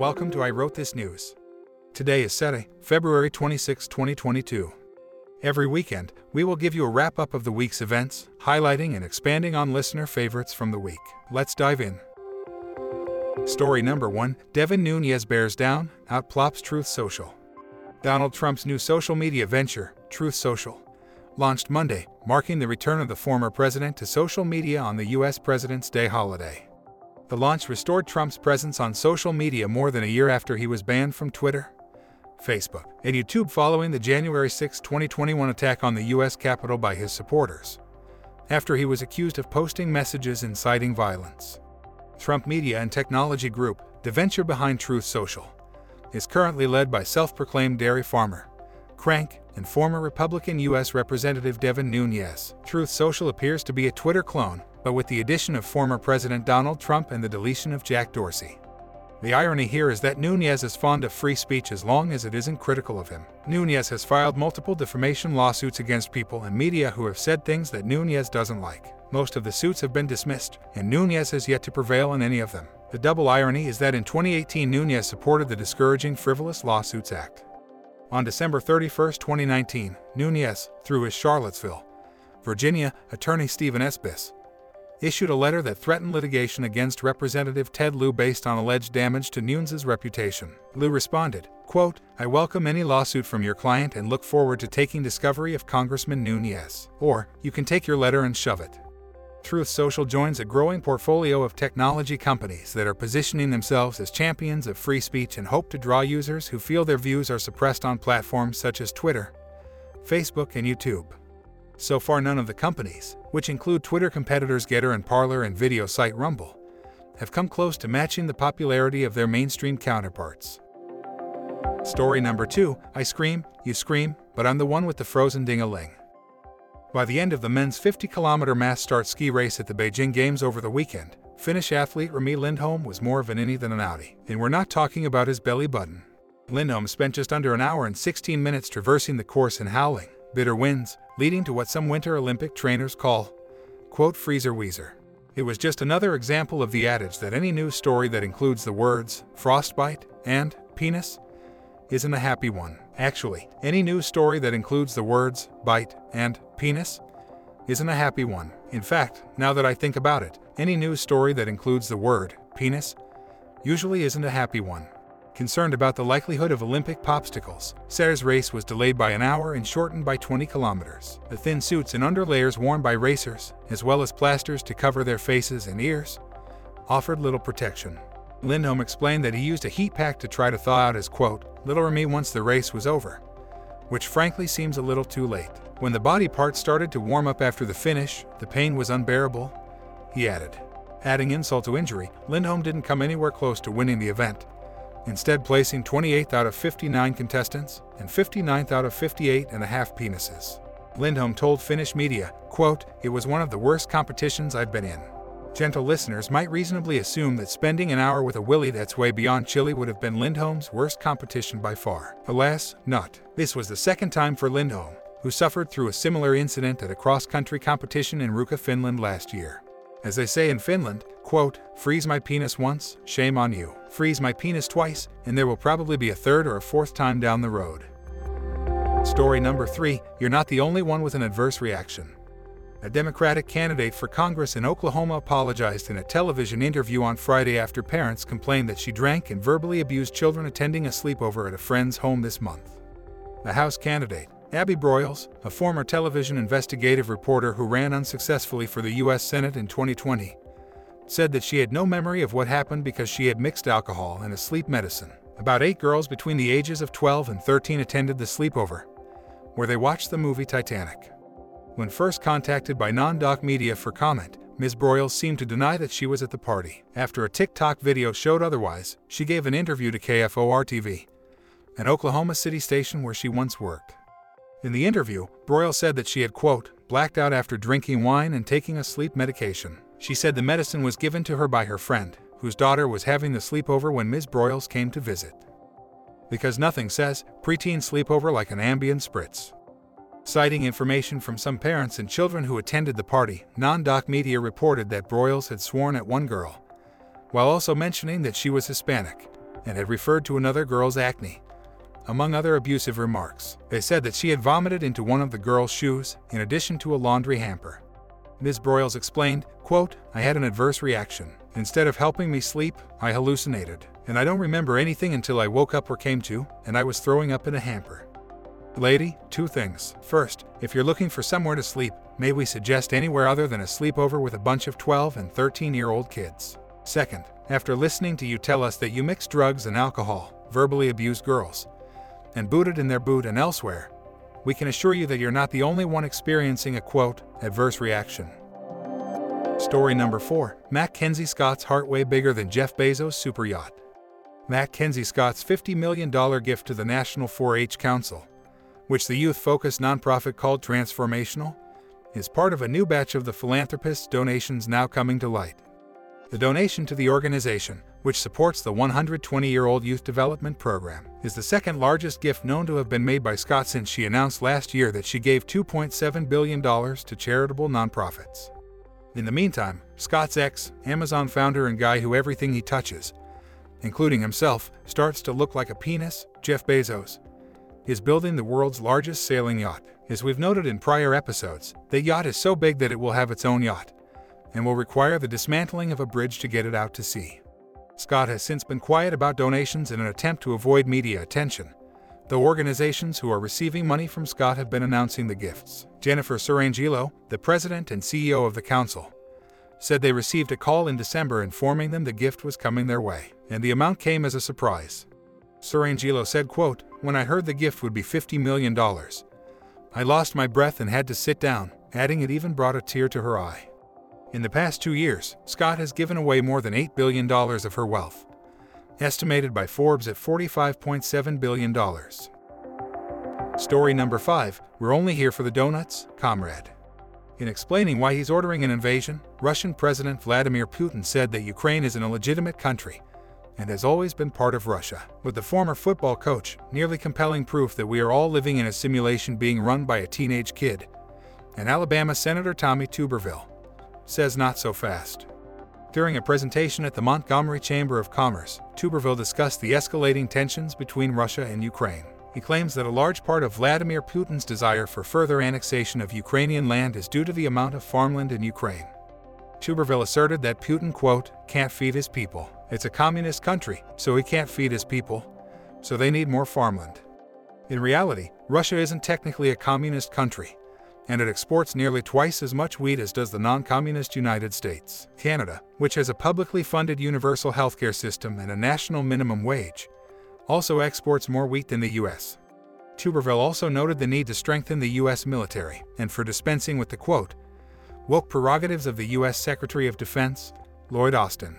Welcome to I Wrote This News. Today is Saturday, February 26, 2022. Every weekend, we will give you a wrap up of the week's events, highlighting and expanding on listener favorites from the week. Let's dive in. Story number one Devin Nunes bears down, outplops Truth Social. Donald Trump's new social media venture, Truth Social, launched Monday, marking the return of the former president to social media on the U.S. President's Day holiday. The launch restored Trump's presence on social media more than a year after he was banned from Twitter, Facebook, and YouTube following the January 6, 2021 attack on the U.S. Capitol by his supporters, after he was accused of posting messages inciting violence. Trump Media and Technology Group, the venture behind Truth Social, is currently led by self proclaimed dairy farmer, crank, and former Republican U.S. Representative Devin Nunes. Truth Social appears to be a Twitter clone, but with the addition of former President Donald Trump and the deletion of Jack Dorsey. The irony here is that Nunes is fond of free speech as long as it isn't critical of him. Nunes has filed multiple defamation lawsuits against people and media who have said things that Nunes doesn't like. Most of the suits have been dismissed, and Nunes has yet to prevail in any of them. The double irony is that in 2018 Nunes supported the Discouraging Frivolous Lawsuits Act. On December 31, 2019, Nunes, through his Charlottesville, Virginia attorney Stephen S. Biss, issued a letter that threatened litigation against Representative Ted Lieu based on alleged damage to Nunes' reputation. Lieu responded, quote, I welcome any lawsuit from your client and look forward to taking discovery of Congressman Nunes. Or, you can take your letter and shove it. Truth Social joins a growing portfolio of technology companies that are positioning themselves as champions of free speech and hope to draw users who feel their views are suppressed on platforms such as Twitter, Facebook, and YouTube. So far, none of the companies, which include Twitter competitors Gettr and Parler and video site Rumble, have come close to matching the popularity of their mainstream counterparts. Story number two I scream, you scream, but I'm the one with the frozen ding a ling. By the end of the men's 50 kilometer mass start ski race at the Beijing Games over the weekend, Finnish athlete Remi Lindholm was more of an innie than an outie. And we're not talking about his belly button. Lindholm spent just under an hour and 16 minutes traversing the course in howling, bitter winds, leading to what some Winter Olympic trainers call, quote, freezer wheezer. It was just another example of the adage that any news story that includes the words frostbite and penis isn't a happy one. Actually, any news story that includes the words bite and penis isn't a happy one. In fact, now that I think about it, any news story that includes the word penis usually isn't a happy one concerned about the likelihood of Olympic popsicles. Sarah's race was delayed by an hour and shortened by 20 kilometers. The thin suits and underlayers worn by racers, as well as plasters to cover their faces and ears, offered little protection. Lindholm explained that he used a heat pack to try to thaw out his quote, little Remy once the race was over, which frankly seems a little too late. When the body parts started to warm up after the finish, the pain was unbearable, he added. Adding insult to injury, Lindholm didn't come anywhere close to winning the event, instead placing 28th out of 59 contestants and 59th out of 58 and a half penises. Lindholm told Finnish media, quote, It was one of the worst competitions I've been in. Gentle listeners might reasonably assume that spending an hour with a willy that's way beyond chili would have been Lindholm's worst competition by far. Alas, not. This was the second time for Lindholm, who suffered through a similar incident at a cross-country competition in Ruka, Finland last year. As they say in Finland, quote, freeze my penis once, shame on you. Freeze my penis twice, and there will probably be a third or a fourth time down the road. Story number three You're not the only one with an adverse reaction. A Democratic candidate for Congress in Oklahoma apologized in a television interview on Friday after parents complained that she drank and verbally abused children attending a sleepover at a friend's home this month. The House candidate, Abby Broyles, a former television investigative reporter who ran unsuccessfully for the U.S. Senate in 2020, said that she had no memory of what happened because she had mixed alcohol and a sleep medicine. About eight girls between the ages of 12 and 13 attended the sleepover, where they watched the movie Titanic. When first contacted by NonDoc media for comment, Ms. Broyles seemed to deny that she was at the party. After a TikTok video showed otherwise, she gave an interview to KFOR TV, an Oklahoma City station where she once worked. In the interview, Broyle said that she had, quote, blacked out after drinking wine and taking a sleep medication. She said the medicine was given to her by her friend, whose daughter was having the sleepover when Ms. Broyles came to visit. Because nothing says preteen sleepover like an Ambien spritz. Citing information from some parents and children who attended the party, NonDoc media reported that Broyles had sworn at one girl, while also mentioning that she was Hispanic, and had referred to another girl's acne, among other abusive remarks. They said that she had vomited into one of the girl's shoes, in addition to a laundry hamper. Ms. Broyles explained, quote, I had an adverse reaction. Instead of helping me sleep, I hallucinated, and I don't remember anything until I woke up or came to, and I was throwing up in a hamper. Lady, two things. First, if you're looking for somewhere to sleep, may we suggest anywhere other than a sleepover with a bunch of 12 and 13 year old kids? Second, after listening to you tell us that you mix drugs and alcohol, verbally abuse girls, and booted in their boot and elsewhere, we can assure you that you're not the only one experiencing a quote, adverse reaction. Story number 4 Mackenzie Scott's heart way bigger than Jeff Bezos' super yacht. Mackenzie Scott's $50 million gift to the National 4 H Council, which the youth focused nonprofit called Transformational, is part of a new batch of the philanthropist's donations now coming to light. The donation to the organization, which supports the 120 year old Youth Development Program, is the second largest gift known to have been made by Scott since she announced last year that she gave $2.7 billion to charitable nonprofits. In the meantime, Scott's ex, Amazon founder and guy who everything he touches, including himself, starts to look like a penis, Jeff Bezos, is building the world's largest sailing yacht. As we've noted in prior episodes, the yacht is so big that it will have its own yacht and will require the dismantling of a bridge to get it out to sea. Scott has since been quiet about donations in an attempt to avoid media attention, though organizations who are receiving money from Scott have been announcing the gifts. Jennifer Sirangelo, the president and CEO of the council, said they received a call in December informing them the gift was coming their way, and the amount came as a surprise. Surangelo said, quote, When I heard the gift would be $50 million, I lost my breath and had to sit down, adding it even brought a tear to her eye. In the past two years, Scott has given away more than $8 billion of her wealth, estimated by Forbes at $45.7 billion. Story number 5 We're only here for the donuts, comrade. In explaining why he's ordering an invasion, Russian President Vladimir Putin said that Ukraine is an illegitimate country and has always been part of Russia. With the former football coach, nearly compelling proof that we are all living in a simulation being run by a teenage kid. And Alabama Senator Tommy Tuberville says not so fast. During a presentation at the Montgomery Chamber of Commerce, Tuberville discussed the escalating tensions between Russia and Ukraine. He claims that a large part of Vladimir Putin's desire for further annexation of Ukrainian land is due to the amount of farmland in Ukraine. Tuberville asserted that Putin, quote, can't feed his people. It's a communist country, so he can't feed his people, so they need more farmland. In reality, Russia isn't technically a communist country, and it exports nearly twice as much wheat as does the non communist United States. Canada, which has a publicly funded universal healthcare system and a national minimum wage, also exports more wheat than the U.S. Tuberville also noted the need to strengthen the U.S. military, and for dispensing with the quote, woke prerogatives of the U.S. Secretary of Defense, Lloyd Austin.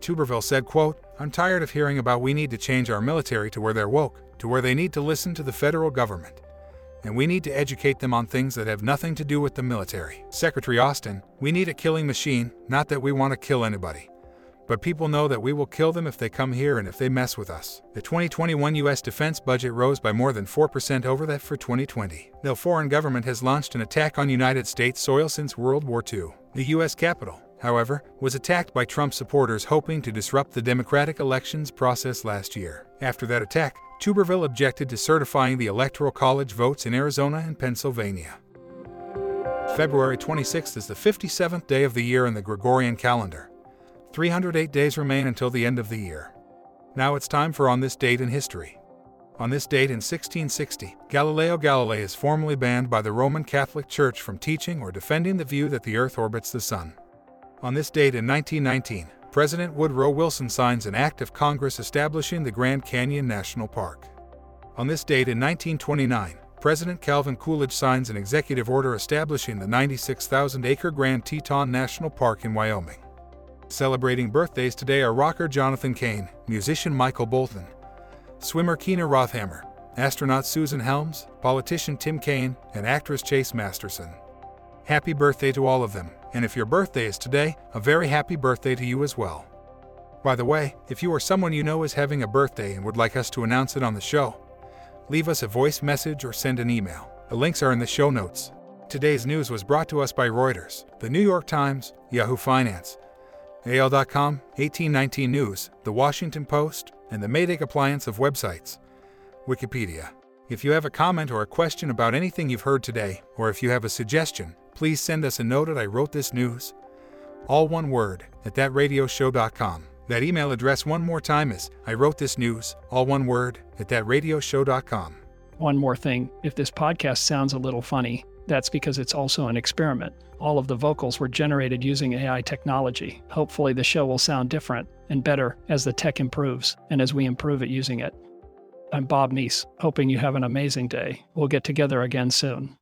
Tuberville said, quote, I'm tired of hearing about we need to change our military to where they're woke, to where they need to listen to the federal government and we need to educate them on things that have nothing to do with the military. Secretary Austin, we need a killing machine, not that we want to kill anybody. But people know that we will kill them if they come here and if they mess with us. The 2021 U.S. defense budget rose by more than 4% over that for 2020. No foreign government has launched an attack on United States soil since World War II. The U.S. Capitol, however, was attacked by Trump supporters hoping to disrupt the democratic elections process last year. After that attack, Tuberville objected to certifying the Electoral College votes in Arizona and Pennsylvania. February 26th is the 57th day of the year in the Gregorian calendar. 308 days remain until the end of the year. Now it's time for On This Date in History. On this date in 1660, Galileo Galilei is formally banned by the Roman Catholic Church from teaching or defending the view that the Earth orbits the Sun. On this date in 1919, President Woodrow Wilson signs an act of Congress establishing the Grand Canyon National Park. On this date in 1929, President Calvin Coolidge signs an executive order establishing the 96,000 acre Grand Teton National Park in Wyoming. Celebrating birthdays today are rocker Jonathan Cain, musician Michael Bolton, swimmer Keena Rothhammer, astronaut Susan Helms, politician Tim Kaine, and actress Chase Masterson. Happy birthday to all of them, and if your birthday is today, a very happy birthday to you as well. By the way, if you or someone you know is having a birthday and would like us to announce it on the show, leave us a voice message or send an email. The links are in the show notes. Today's news was brought to us by Reuters, The New York Times, Yahoo Finance, AL.com, 1819 News, The Washington Post, and the Maydig appliance of websites. Wikipedia. If you have a comment or a question about anything you've heard today, or if you have a suggestion, please send us a note at I wrote this news, all one word, at thatradioshow.com. That email address one more time is I wrote this news, all one word, at thatradioshow.com. One more thing if this podcast sounds a little funny, that's because it's also an experiment. All of the vocals were generated using AI technology. Hopefully, the show will sound different and better as the tech improves and as we improve at using it. I'm Bob Meese, hoping you have an amazing day. We'll get together again soon.